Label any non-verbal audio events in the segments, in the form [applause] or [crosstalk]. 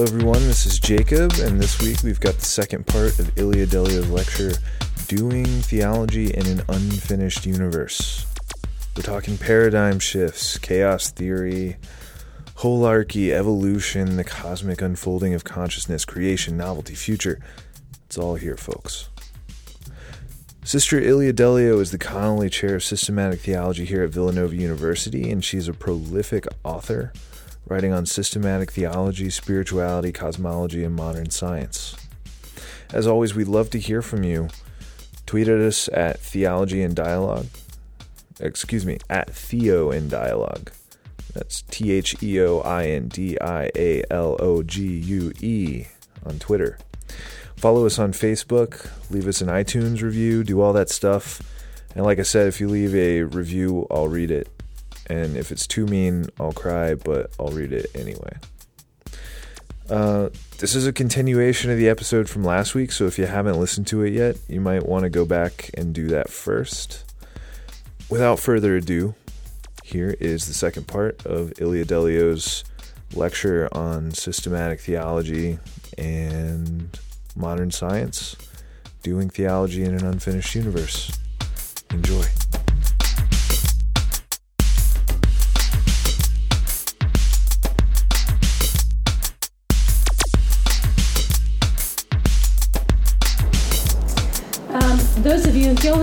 Hello, everyone. This is Jacob, and this week we've got the second part of Ilia Delio's lecture, Doing Theology in an Unfinished Universe. We're talking paradigm shifts, chaos theory, holarchy, evolution, the cosmic unfolding of consciousness, creation, novelty, future. It's all here, folks. Sister Ilia Delio is the Connelly Chair of Systematic Theology here at Villanova University, and she's a prolific author writing on systematic theology, spirituality, cosmology, and modern science. As always, we'd love to hear from you. Tweet at us at Theology and Dialogue. Excuse me, at Theo in Dialogue. That's T H E O I N D I A L O G U E on Twitter. Follow us on Facebook, leave us an iTunes review, do all that stuff. And like I said, if you leave a review, I'll read it and if it's too mean, I'll cry, but I'll read it anyway. Uh, this is a continuation of the episode from last week, so if you haven't listened to it yet, you might want to go back and do that first. Without further ado, here is the second part of Ilia Delio's lecture on systematic theology and modern science, doing theology in an unfinished universe. Enjoy.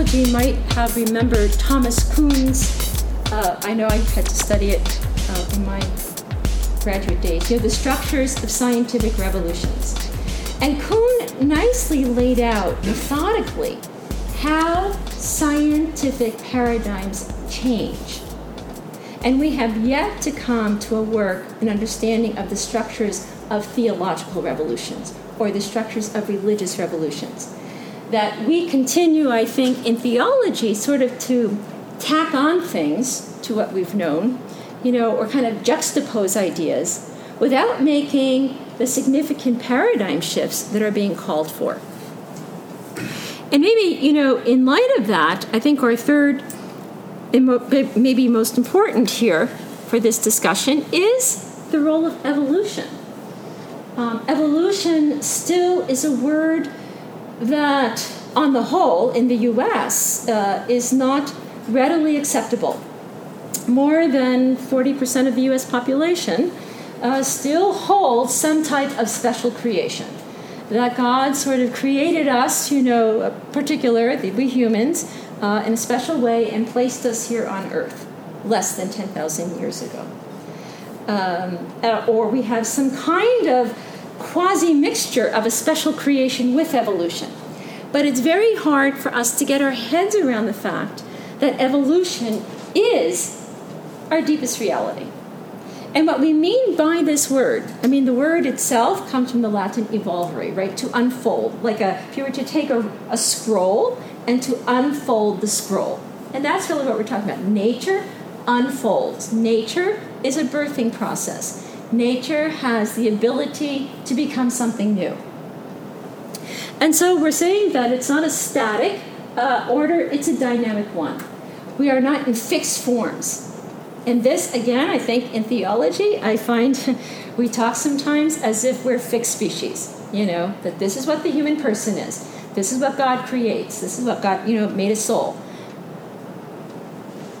You might have remembered Thomas Kuhn's. Uh, I know I had to study it uh, in my graduate days. You know, the structures of scientific revolutions. And Kuhn nicely laid out methodically how scientific paradigms change. And we have yet to come to a work, an understanding of the structures of theological revolutions or the structures of religious revolutions that we continue, I think, in theology, sort of to tack on things to what we've known, you know, or kind of juxtapose ideas without making the significant paradigm shifts that are being called for. And maybe, you know, in light of that, I think our third, and maybe most important here for this discussion, is the role of evolution. Um, evolution still is a word that, on the whole, in the US, uh, is not readily acceptable. More than 40% of the US population uh, still holds some type of special creation. That God sort of created us, you know, particular, we humans, uh, in a special way and placed us here on earth less than 10,000 years ago. Um, uh, or we have some kind of quasi mixture of a special creation with evolution. But it's very hard for us to get our heads around the fact that evolution is our deepest reality. And what we mean by this word, I mean, the word itself comes from the Latin evolvere, right? To unfold. Like a, if you were to take a, a scroll and to unfold the scroll. And that's really what we're talking about. Nature unfolds. Nature is a birthing process. Nature has the ability to become something new. And so we're saying that it's not a static uh, order, it's a dynamic one. We are not in fixed forms. And this, again, I think in theology, I find [laughs] we talk sometimes as if we're fixed species. You know, that this is what the human person is. This is what God creates. This is what God, you know, made a soul.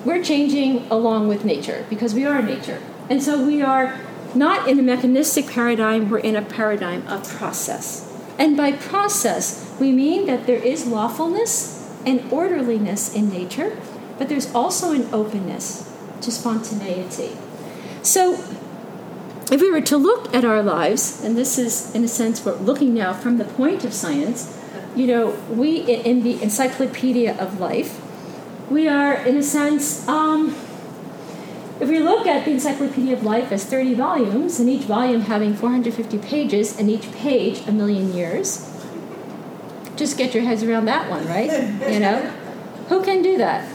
We're changing along with nature because we are nature. And so we are not in a mechanistic paradigm, we're in a paradigm of process. And by process, we mean that there is lawfulness and orderliness in nature, but there's also an openness to spontaneity. So, if we were to look at our lives, and this is, in a sense, we're looking now from the point of science, you know, we, in the Encyclopedia of Life, we are, in a sense, um, if we look at the Encyclopedia of Life as 30 volumes, and each volume having 450 pages, and each page a million years, just get your heads around that one, right? You know? [laughs] Who can do that?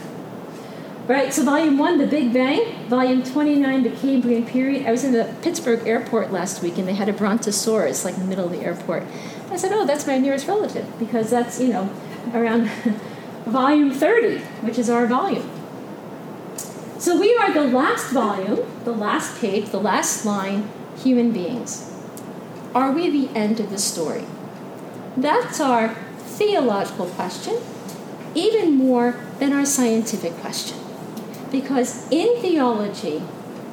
Right, so volume one, the Big Bang, volume 29, the Cambrian period. I was in the Pittsburgh airport last week and they had a brontosaurus like in the middle of the airport. I said, Oh, that's my nearest relative because that's, you know, around [laughs] volume 30, which is our volume. So we are the last volume, the last page, the last line, human beings. are we the end of the story? That's our theological question, even more than our scientific question. Because in theology,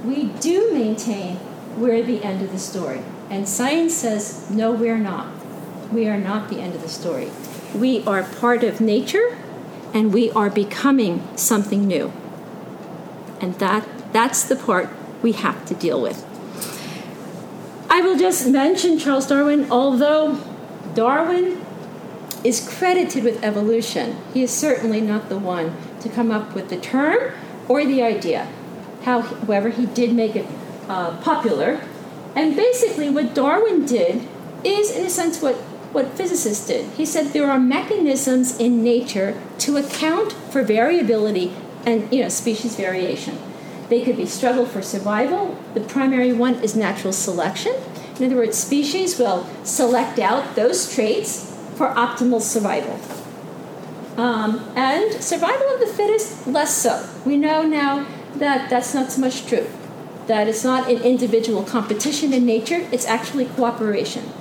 we do maintain we're the end of the story. And science says, no, we're not. We are not the end of the story. We are part of nature and we are becoming something new. And that, that's the part we have to deal with. I will just mention Charles Darwin, although Darwin is credited with evolution, he is certainly not the one to come up with the term or the idea. However, he did make it uh, popular. And basically, what Darwin did is, in a sense, what, what physicists did. He said there are mechanisms in nature to account for variability and you know, species variation. They could be struggle for survival. The primary one is natural selection. In other words, species will select out those traits for optimal survival. Um, and survival of the fittest, less so. We know now that that's not so much true. That it's not an individual competition in nature, it's actually cooperation.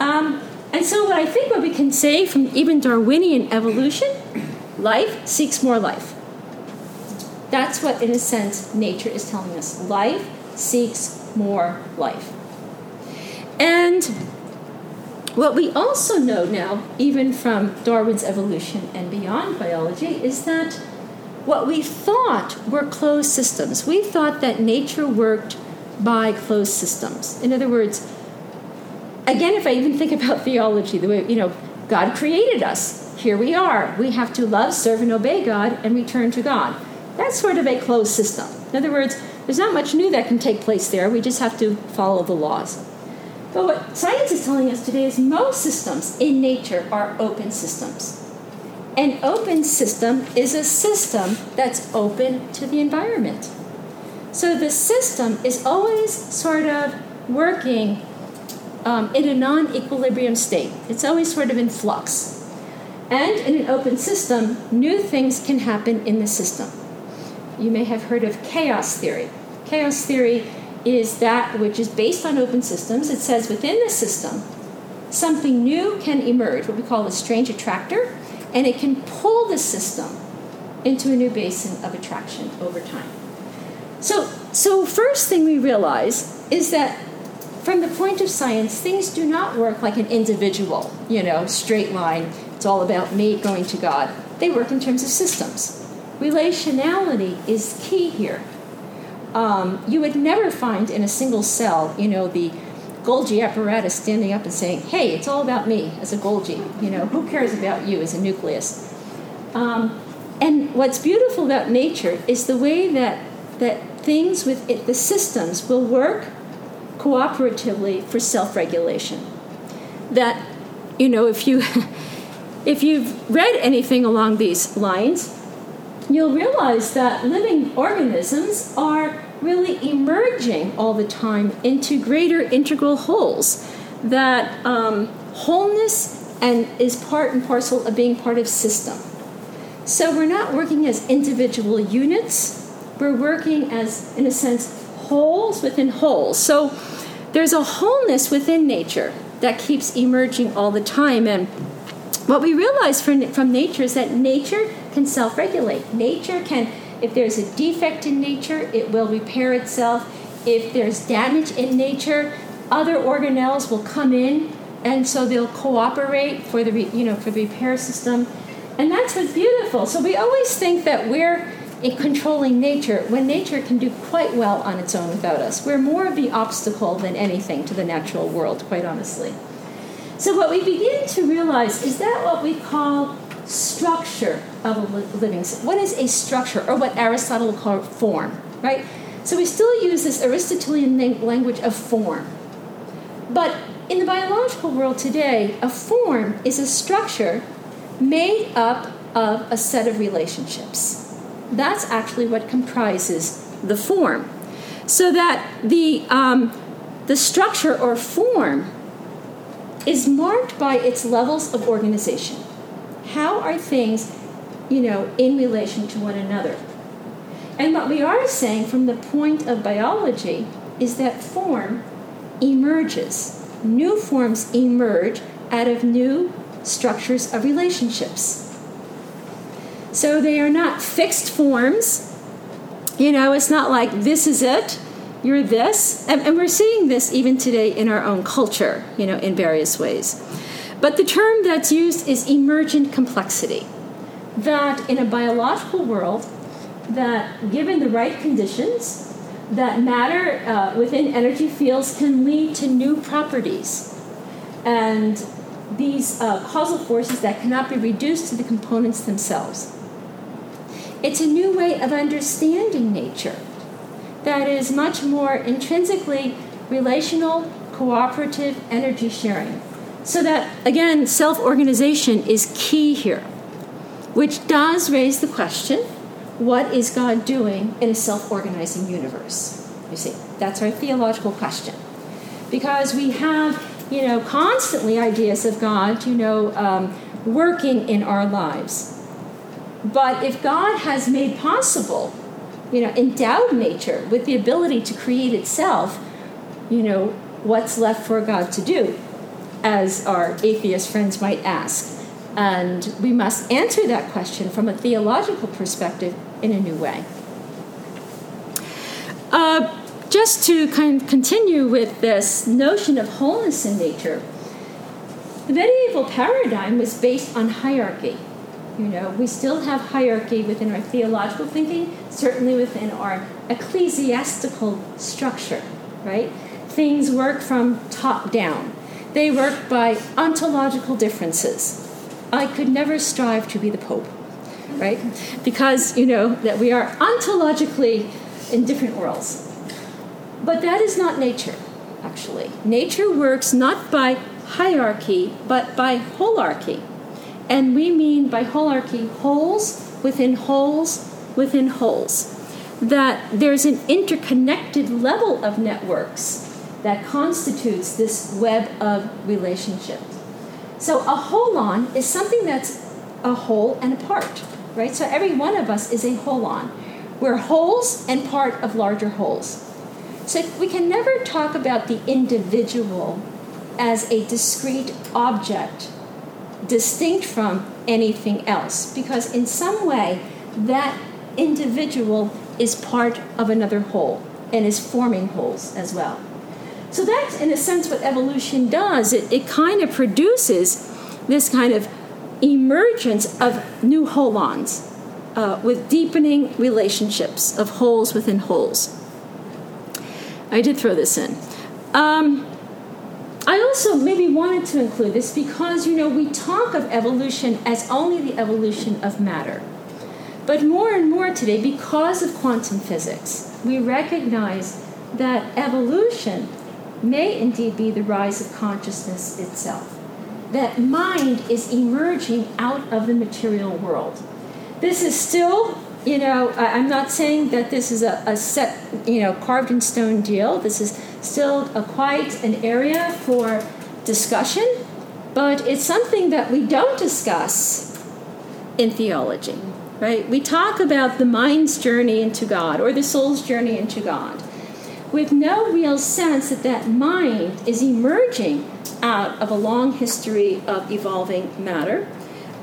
Um, and so, what I think what we can say from even Darwinian evolution life seeks more life. That's what, in a sense, nature is telling us. Life seeks more life. And what we also know now, even from Darwin's evolution and beyond biology, is that what we thought were closed systems, we thought that nature worked by closed systems. In other words, again, if I even think about [laughs] theology, the way, you know, God created us. Here we are. We have to love, serve, and obey God and return to God. That's sort of a closed system. In other words, there's not much new that can take place there. We just have to follow the laws. But what science is telling us today is most systems in nature are open systems. An open system is a system that's open to the environment. So the system is always sort of working um, in a non equilibrium state, it's always sort of in flux. And in an open system, new things can happen in the system you may have heard of chaos theory. Chaos theory is that which is based on open systems. It says within the system, something new can emerge, what we call a strange attractor, and it can pull the system into a new basin of attraction over time. So, so first thing we realize is that from the point of science, things do not work like an individual, you know, straight line. It's all about me going to God. They work in terms of systems. Relationality is key here. Um, you would never find in a single cell, you know, the Golgi apparatus standing up and saying, "Hey, it's all about me as a Golgi." You know, who cares about you as a nucleus? Um, and what's beautiful about nature is the way that that things with it, the systems will work cooperatively for self-regulation. That, you know, if you [laughs] if you've read anything along these lines, you'll realize that living organisms are really emerging all the time into greater integral wholes. That um, wholeness and is part and parcel of being part of system. So we're not working as individual units. We're working as, in a sense, wholes within wholes. So there's a wholeness within nature that keeps emerging all the time. And what we realize from, from nature is that nature can self regulate. Nature can, if there's a defect in nature, it will repair itself. If there's damage in nature, other organelles will come in and so they'll cooperate for the you know for the repair system and that's what's beautiful so we always think that we're in controlling nature when nature can do quite well on its own without us we're more of the obstacle than anything to the natural world quite honestly so what we begin to realize is that what we call structure of a living. What is a structure, or what Aristotle called form, right? So we still use this Aristotelian language of form. But in the biological world today, a form is a structure made up of a set of relationships. That's actually what comprises the form. So that the, um, the structure or form is marked by its levels of organization. How are things, you know, in relation to one another? And what we are saying from the point of biology is that form emerges new forms emerge out of new structures of relationships. So they are not fixed forms. You know, it's not like this is it, you're this. And, and, we're seeing this even today in our own culture, you know, in various ways. But the term that's used is emergent complexity. That in a biological world, that given the right conditions, that matter uh, within energy fields can lead to new properties. And these uh, causal forces that cannot be reduced to the components themselves. It's a new way of understanding nature that is much more intrinsically relational, cooperative energy sharing. So, that again, self organization is key here, which does raise the question what is God doing in a self organizing universe? You see, that's our theological question. Because we have, you know, constantly ideas of God, you know, um, working in our lives. But if God has made possible, you know, endowed nature with the ability to create itself, you know, what's left for God to do, as our atheist friends might ask. And we must answer that question from a theological perspective in a new way. Uh, just to kind of continue with this notion of wholeness in nature, the medieval paradigm was based on hierarchy. You know, we still have hierarchy within our theological thinking, certainly within our ecclesiastical structure, right? Things work from top down. They work by ontological differences. I could never strive to be the Pope right? Because, you know, that we are ontologically in different worlds. But that is not nature, actually. Nature works not by hierarchy, but by holarchy. And we mean by holarchy wholes within wholes within wholes. That there's an interconnected level of networks that constitutes this web of relationships. So a holon is something that's a whole and a part right? So every one of us is a holon. We're wholes and part of larger wholes. So we can never talk about the individual as a discrete object distinct from anything else because in some way that individual is part of another whole and is forming wholes as well. So that's in a sense what evolution does. It, it kind of produces this kind of emergence of new holons uh, with deepening relationships of wholes within wholes. I did throw this in. Um, I also maybe wanted to include this because, you know, we talk of evolution as only the evolution of matter. But more and more today, because of quantum physics, we recognize that evolution may indeed be the rise of consciousness itself that mind is emerging out of the material world. This is still, you know, I'm not saying that this is a, a set, you know, carved in stone deal. This is still a, quite an area for discussion, but it's something that we don't discuss in theology, right? We talk about the mind's journey into God or the soul's journey into God with no real sense that that mind is emerging out of a long history of evolving matter,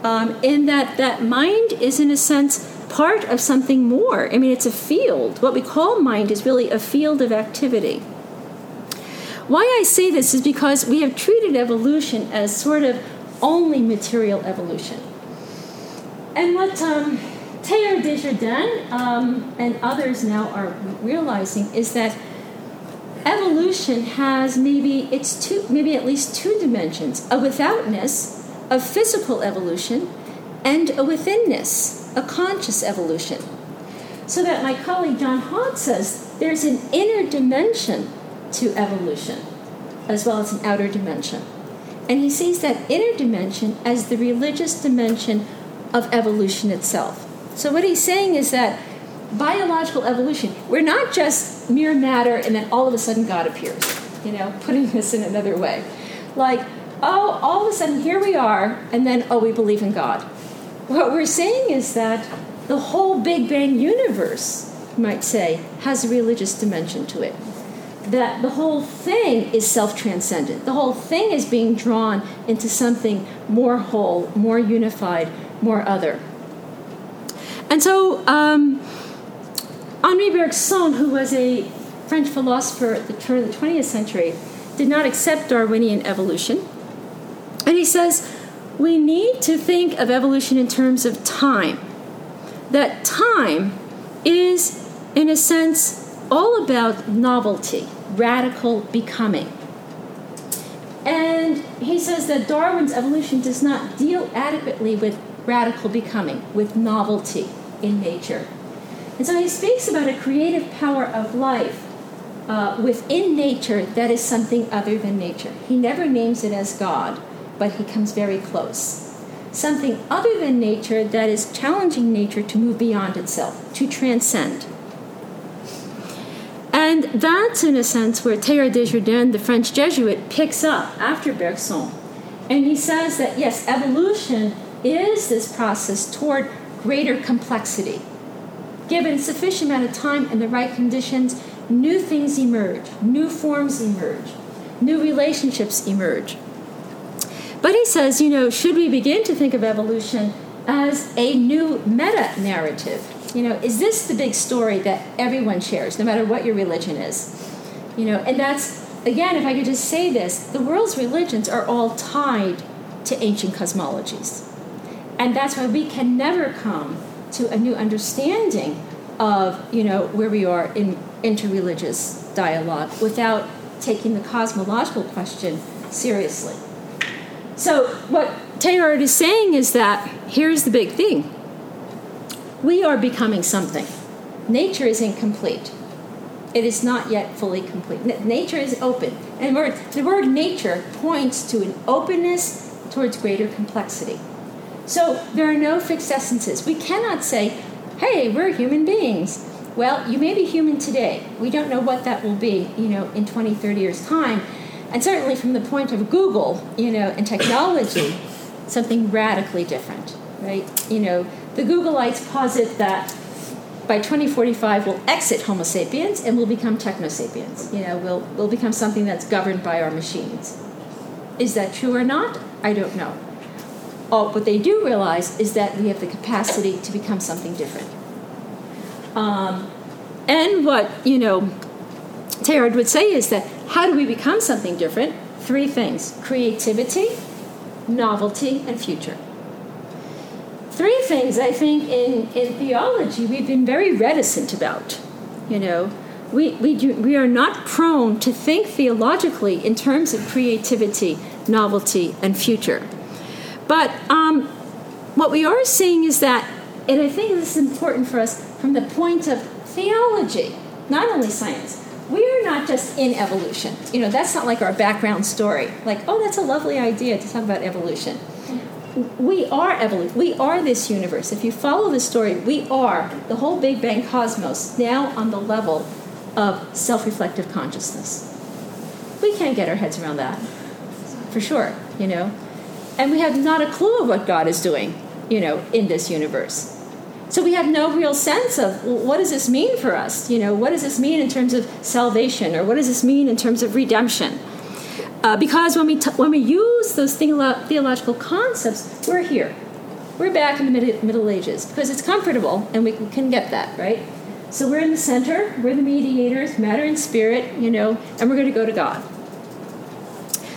um, in that that mind is, in a sense, part of something more. I mean, it's a field. What we call mind is really a field of activity. Why I say this is because we have treated evolution as sort of only material evolution. And what um, Teilhard de Chardin um, and others now are realizing is that evolution has maybe it's two maybe at least two dimensions a withoutness a physical evolution and a withinness a conscious evolution so that my colleague john haught says there's an inner dimension to evolution as well as an outer dimension and he sees that inner dimension as the religious dimension of evolution itself so what he's saying is that biological evolution. We're not just mere matter and then all of a sudden God appears. You know, [laughs] putting this in another way. Like, oh, all of a sudden here we are, and then, oh, we believe in God. What we're saying is that the whole Big Bang universe, you might say, has a religious dimension to it. that the whole thing is self transcendent. The whole thing is being drawn into something more whole, more unified, more other. And so, um, Henri Bergson, who was a French philosopher at the turn of the 20th century, did not accept Darwinian evolution. And he says, we need to think of evolution in terms of time. That time is, in a sense, all about novelty, radical becoming. And he says that Darwin's evolution does not deal adequately with radical becoming, with novelty in nature. And so he speaks about a creative power of life uh, within nature that is something other than nature. He never names it as God, but he comes very close. Something other than nature that is challenging nature to move beyond itself, to transcend. And that's, in a sense, where Teilhard de Chardin, the French Jesuit, picks up after Bergson. And he says that, yes, evolution is this process toward greater complexity. Given sufficient amount of time and the right conditions, new things emerge, new forms emerge, new relationships emerge. But he says, you know, should we begin to think of evolution as a new meta narrative? You know, is this the big story that everyone shares, no matter what your religion is? You know, and that's, again, if I could just say this, the world's religions are all tied to ancient cosmologies. And that's why we can never come to a new understanding of, you know, where we are in interreligious dialogue without taking the cosmological question seriously. So, what Teilhard is saying is that here's the big thing we are becoming something. Nature is incomplete. It is not yet fully complete. nature is open. And word, the word nature points to an openness towards greater complexity. So there are no fixed essences. We cannot say, hey, we're human beings. Well, you may be human today. We don't know what that will be, you know, in 20, 30 years' time. And certainly from the point of Google, you know, and technology, [coughs] something radically different, right? You know, the Googleites posit that by 2045 we'll exit Homo sapiens and we'll become techno sapiens. You know, we'll, we'll become something that's governed by our machines. Is that true or not? I don't know. Oh, what they do realize is that we have the capacity to become something different. Um, and what, you know, Teilhard would say is that how do we become something different? Three things creativity, novelty, and future. Three things I think in, in theology we've been very reticent about. You know, we, we, do, we are not prone to think theologically in terms of creativity, novelty, and future. But um, what we are seeing is that, and I think this is important for us from the point of theology, not only science, we are not just in evolution. You know, that's not like our background story. Like, oh, that's a lovely idea to talk about evolution. We are evolution. We are this universe. If you follow the story, we are the whole Big Bang cosmos now on the level of self reflective consciousness. We can't get our heads around that, for sure, you know. And we have not a clue of what God is doing, you know, in this universe. So we have no real sense of what does this mean for us? You know, what does this mean in terms of salvation, or what does this mean in terms of redemption? Uh, because when we t- when we use those theolo- theological concepts, we're here. We're back in the mid- Middle Ages because it's comfortable and we can get that right. So we're in the center. We're the mediators, matter and spirit. You know, and we're going to go to God.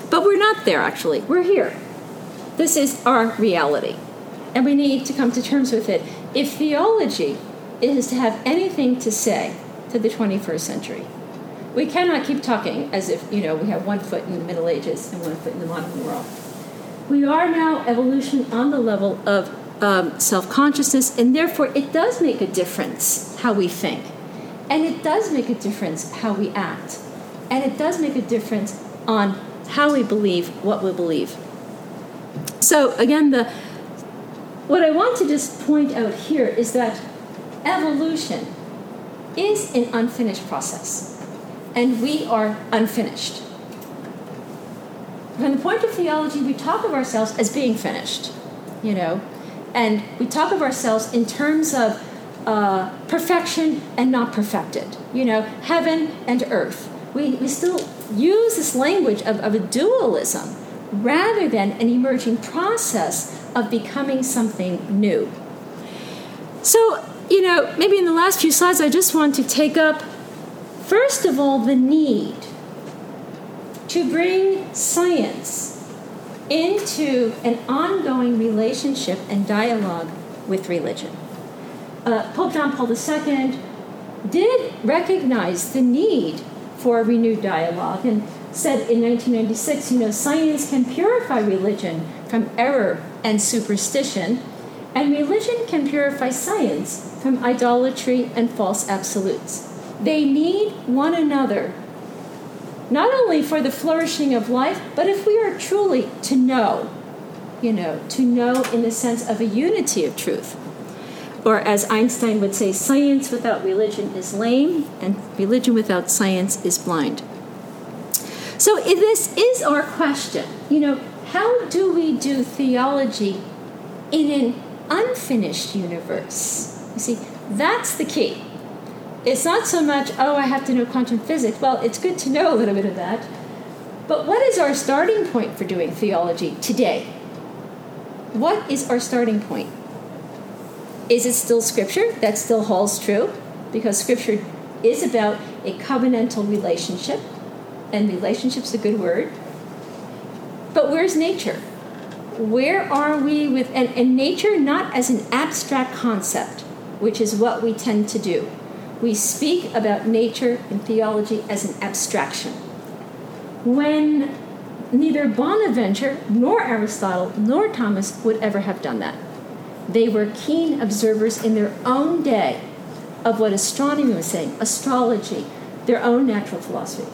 But we're not there actually. We're here. This is our reality, and we need to come to terms with it if theology is to have anything to say to the 21st century, we cannot keep talking as if, you know, we have one foot in the Middle Ages and one foot in the modern world. We are now evolution on the level of um, self consciousness, and therefore it does make a difference how we think. And it does make a difference how we act. And it does make a difference on how we believe what we believe. So, again, the what I want to just point out here is that evolution is an unfinished process, and we are unfinished. From the point of theology, we talk of ourselves as being finished, you know, and we talk of ourselves in terms of uh, perfection and not perfected, you know, heaven and earth, we, we still use this language of, of a dualism rather than an emerging process of becoming something new. So, you know, maybe in the last few slides, I just want to take up, first of all, the need to bring science into an ongoing relationship and dialogue with religion. Uh, Pope John Paul II did recognize the need for a renewed dialogue and said in 1996, you know, science can purify religion from error and superstition, and religion can purify science from idolatry and false absolutes. They need one another not only for the flourishing of life, but if we are truly to know, you know, to know in the sense of a unity of truth. Or as Einstein would say, science without religion is lame, and religion without science is blind. So this is our question. You know, how do we do theology in an unfinished universe? You see, that's the key it's not so much, oh, I have to know quantum physics. Well, it's good to know a little bit of that. But what is our starting point for doing theology today? What is our starting point? Is it still Scripture? That still holds true because Scripture is about a covenantal relationship, and relationship's a good word. But where's nature? Where are we with, and, and nature not as an abstract concept, which is what we tend to do we speak about nature in theology as an abstraction. When neither Bonaventure nor Aristotle nor Thomas would ever have done that. They were keen observers in their own day of what astronomy was saying, astrology, their own natural philosophy.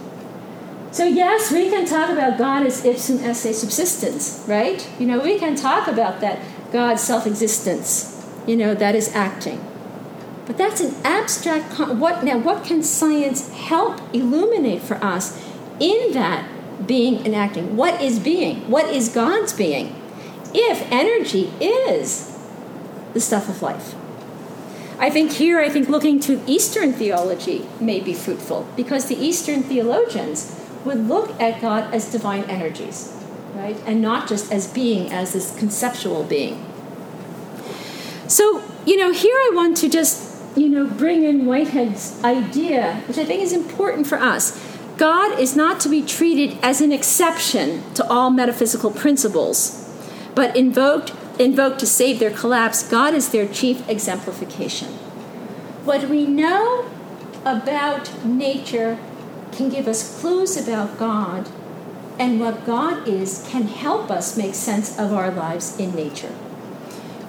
So, yes, we can talk about God as ipsum esse subsistens, right? You know, we can talk about that God's self existence, you know, that is acting. But that's an abstract. Con- what now? What can science help illuminate for us in that being and acting? What is being? What is God's being? If energy is the stuff of life. I think here, I think looking to Eastern theology may be fruitful because the Eastern theologians would look at God as divine energies, right? And not just as being, as this conceptual being. So, you know, here I want to just you know, bring in Whitehead's idea, which I think is important for us. God is not to be treated as an exception to all metaphysical principles, but invoked, invoked to save their collapse. God is their chief exemplification. What we know about nature can give us clues about God, and what God is can help us make sense of our lives in nature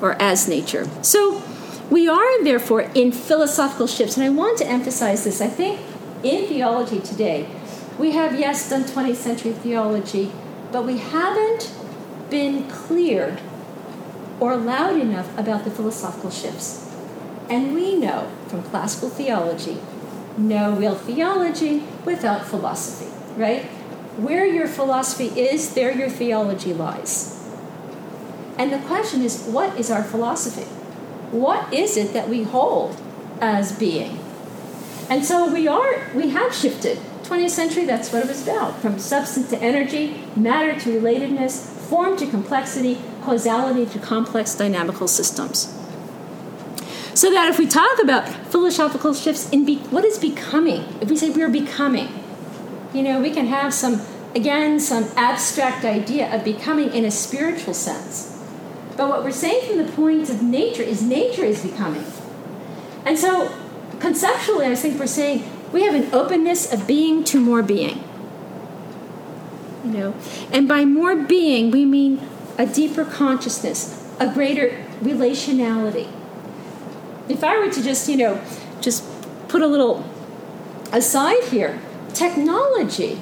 or as nature. So, we are, therefore, in philosophical shifts, and I want to emphasize this. I think in theology today, we have, yes, done 20th century theology, but we haven't been cleared or loud enough about the philosophical shifts. And we know from classical theology no real theology without philosophy, right? Where your philosophy is, there your theology lies. And the question is what is our philosophy? what is it that we hold as being? And so we are, we have shifted. 20th century, that's what it was about. From substance to energy, matter to relatedness, form to complexity, causality to complex dynamical systems. So that if we talk about philosophical shifts in be, what is becoming, if we say we're becoming, you know, we can have some, again, some abstract idea of becoming in a spiritual sense. But what we're saying from the point of nature is nature is becoming. And so, conceptually, I think we're saying we have an openness of being to more being. You know, and by more being, we mean a deeper consciousness, a greater relationality. If I were to just, you know, just put a little aside here, technology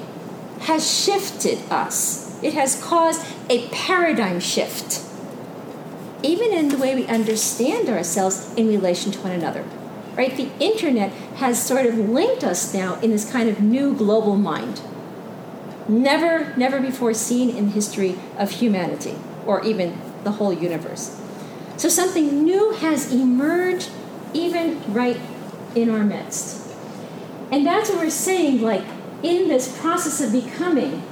has shifted us. It has caused a paradigm shift even in the way we understand ourselves in relation to one another. Right? The internet has sort of linked us now in this kind of new global mind. Never, never before seen in the history of humanity or even the whole universe. So something new has emerged even right in our midst. And that's what we're saying, like, in this process of becoming,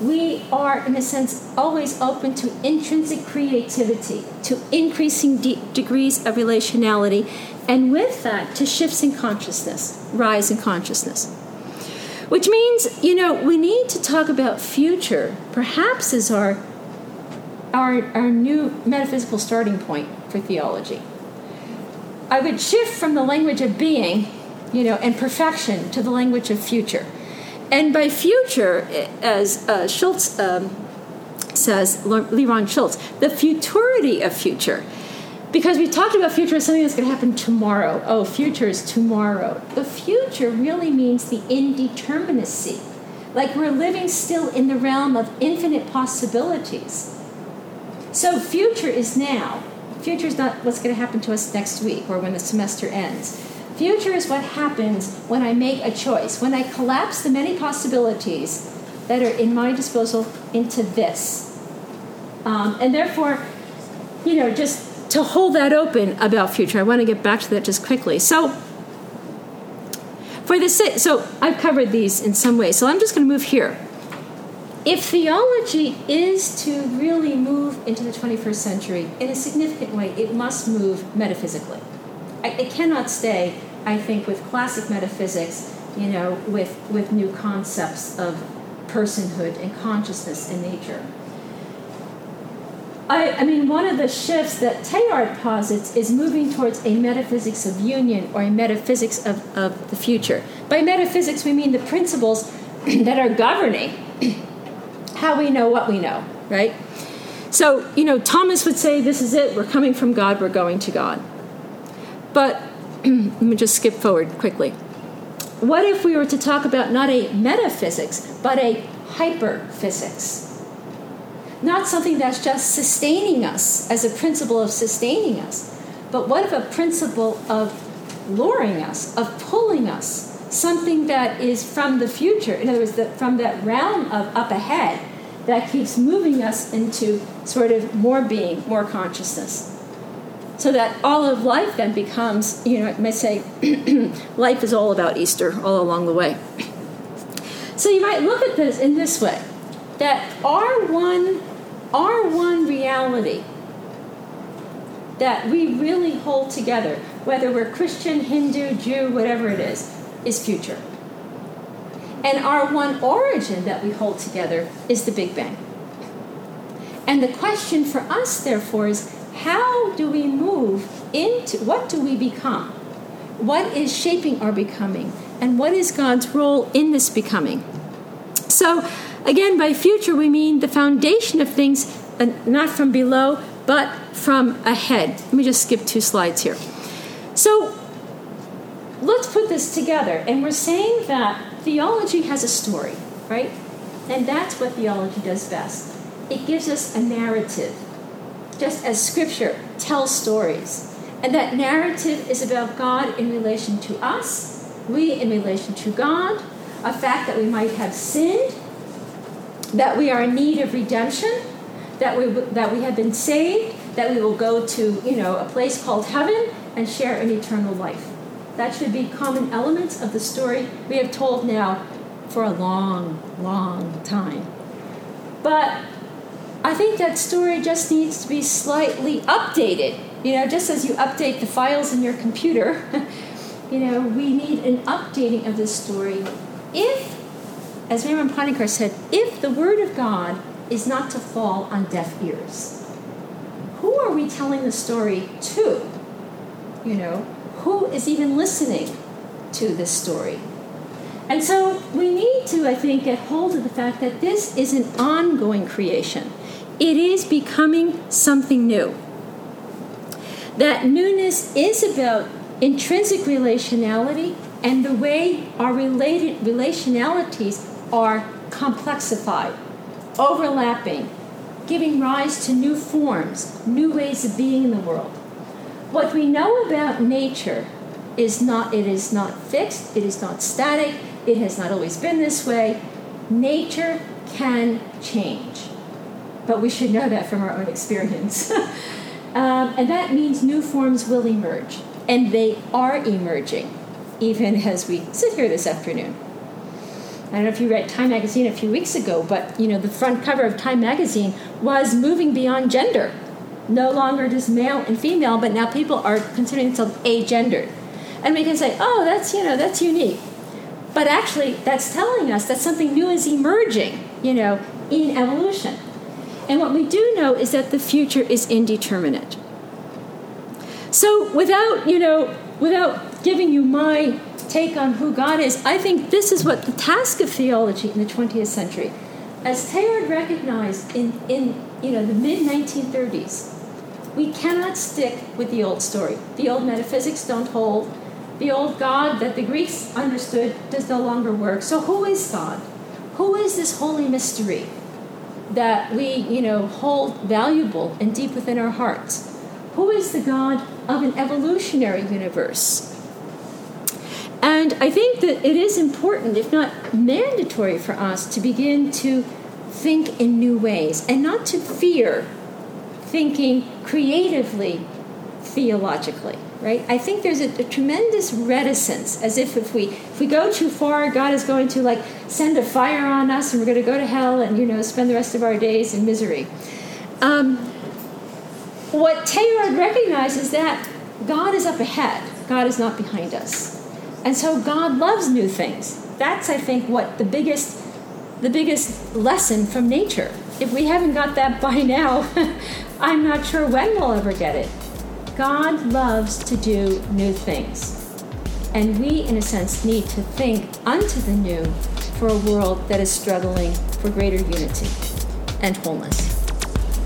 we are, in a sense, always open to intrinsic creativity, to increasing de- degrees of relationality, and with that, to shifts in consciousness, rise in consciousness. Which means, you know, we need to talk about future, perhaps as our, our, our new metaphysical starting point for theology. I would shift from the language of being, you know, and perfection to the language of future. And by future, as uh, Shults um, says, LeRon Shults, the futurity of future. Because we talked about future as something that's going to happen tomorrow. Oh, future is tomorrow. The future really means the indeterminacy. Like we're living still in the realm of infinite possibilities. So, future is now. Future is not what's going to happen to us next week or when the semester ends. Future is what happens when I make a choice, when I collapse the many possibilities that are in my disposal into this. Um, and therefore, you know, just to hold that open about future, I want to get back to that just quickly. So, for the so I've covered these in some way, so I'm just going to move here. If theology is to really move into the 21st century in a significant way, it must move metaphysically. It cannot stay I think, with classic metaphysics, you know, with, with new concepts of personhood and consciousness and nature. I, I mean, one of the shifts that Teilhard posits is moving towards a metaphysics of union or a metaphysics of, of the future. By metaphysics, we mean the principles [clears throat] that are governing how we know what we know, right? So, you know, Thomas would say, This is it, we're coming from God, we're going to God. But [clears throat] let me just skip forward quickly. What if we were to talk about not a metaphysics, but a hyperphysics? Not something that's just sustaining us as a principle of sustaining us, but what if a principle of luring us, of pulling us, something that is from the future, in other words, the, from that realm of up ahead that keeps moving us into sort of more being, more consciousness? so that all of life then becomes, you know, I may say, [clears throat] life is all about Easter all along the way. So you might look at this in this way that our one, our one reality that we really hold together, whether we're Christian, Hindu, Jew, whatever it is, is future. And our one origin that we hold together is the Big Bang. And the question for us, therefore, is how do we move into what do we become? What is shaping our becoming? And what is God's role in this becoming? So, again, by future, we mean the foundation of things, uh, not from below, but from ahead. Let me just skip two slides here. So, let's put this together. And we're saying that theology has a story, right? And that's what theology does best. It gives us a narrative just as Scripture tells stories. And that narrative is about God in relation to us, we in relation to God, a fact that we might have sinned, that we are in need of redemption, that we, that we have been saved, that we will go to you know, a place called heaven and share an eternal life. That should be common elements of the story we have told now for a long, long time. But I think that story just needs to be slightly updated. You know, just as you update the files in your computer, [laughs] you know, we need an updating of this story. If, as Raymond Panikkar said, if the Word of God is not to fall on deaf ears, who are we telling the story to? You know, who is even listening to this story? And so we need to, I think, get hold of the fact that this is an ongoing creation. It is becoming something new. That newness is about intrinsic relationality and the way our related relationalities are complexified, overlapping, giving rise to new forms, new ways of being in the world. What we know about nature is not it is not fixed, it is not static, it has not always been this way. Nature can change but we should know that from our own experience. [laughs] um, and that means new forms will emerge, and they are emerging, even as we sit here this afternoon. I don't know if you read Time magazine a few weeks ago, but you know the front cover of Time magazine was moving beyond gender. No longer just male and female, but now people are considering themselves agendered. And we can say, "Oh, that's, you know, that's unique." But actually, that's telling us that something new is emerging, you know, in evolution. And what we do know is that the future is indeterminate. So without, you know, without giving you my take on who God is, I think this is what the task of theology in the 20th century, as Teilhard recognized in, in you know, the mid 1930s, we cannot stick with the old story. The old metaphysics don't hold. The old God that the Greeks understood does no longer work. So who is God? Who is this holy mystery that we, you know, hold valuable and deep within our hearts? Who is the God of an evolutionary universe? And I think that it is important, if not mandatory, for us to begin to think in new ways and not to fear thinking creatively theologically right? I think there's a, a, tremendous reticence as if if we if we go too far god is going to like send a fire on us and we're going to go to hell and you know spend the rest of our days in misery. Um, what Teilhard recognizes is that god is up ahead. God is not behind us. And so God loves new things. That's, I think, what the biggest the biggest lesson from nature. If we haven't got that by now, [laughs] I'm not sure when we'll ever get it. God loves to do new things. And we, in a sense, need to think unto the new for a world that is struggling for greater unity and wholeness.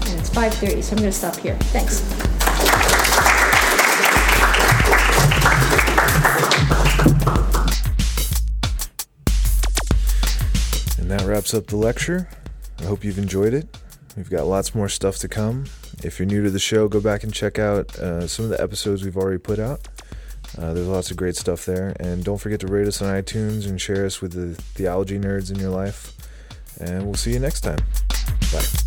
And it's 5:30, so I'm going to stop here. Thanks. Wraps up the lecture. I hope you've enjoyed it. We've got lots more stuff to come. If you're new to the show, go back and check out uh, some of the episodes we've already put out. Uh, there's lots of great stuff there. And don't forget to rate us on iTunes and share us with the theology nerds in your life. And we'll see you next time. Bye.